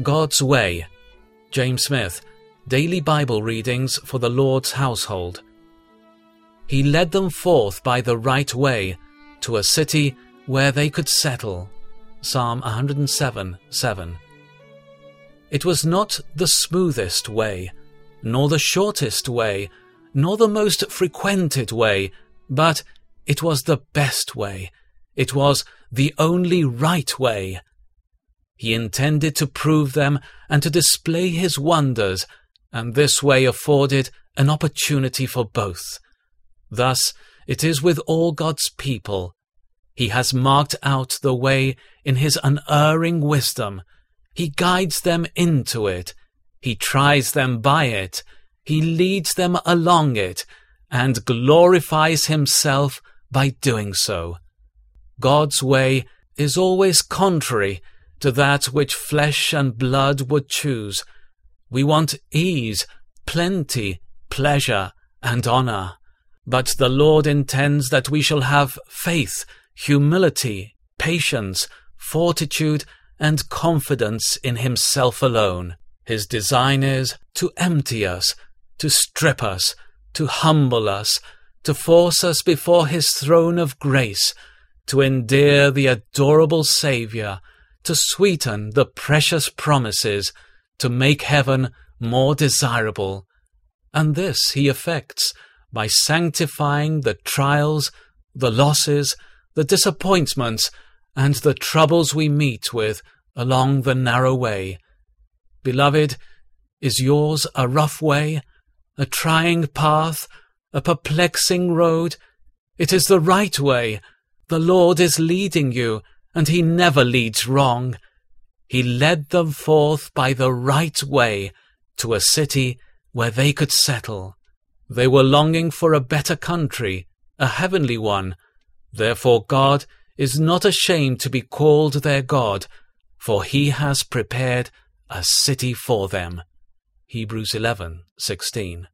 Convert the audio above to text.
God's Way. James Smith, Daily Bible Readings for the Lord's Household. He led them forth by the right way to a city where they could settle. Psalm 107 7. It was not the smoothest way, nor the shortest way, nor the most frequented way, but it was the best way. It was the only right way. He intended to prove them and to display his wonders, and this way afforded an opportunity for both. Thus it is with all God's people. He has marked out the way in his unerring wisdom. He guides them into it. He tries them by it. He leads them along it, and glorifies himself by doing so. God's way is always contrary to that which flesh and blood would choose. We want ease, plenty, pleasure, and honor. But the Lord intends that we shall have faith, humility, patience, fortitude, and confidence in Himself alone. His design is to empty us, to strip us, to humble us, to force us before His throne of grace, to endear the adorable Saviour, to sweeten the precious promises, to make heaven more desirable. And this he effects by sanctifying the trials, the losses, the disappointments, and the troubles we meet with along the narrow way. Beloved, is yours a rough way, a trying path, a perplexing road? It is the right way. The Lord is leading you, and he never leads wrong. He led them forth by the right way to a city where they could settle. They were longing for a better country, a heavenly one. Therefore God is not ashamed to be called their God, for he has prepared a city for them. Hebrews 11:16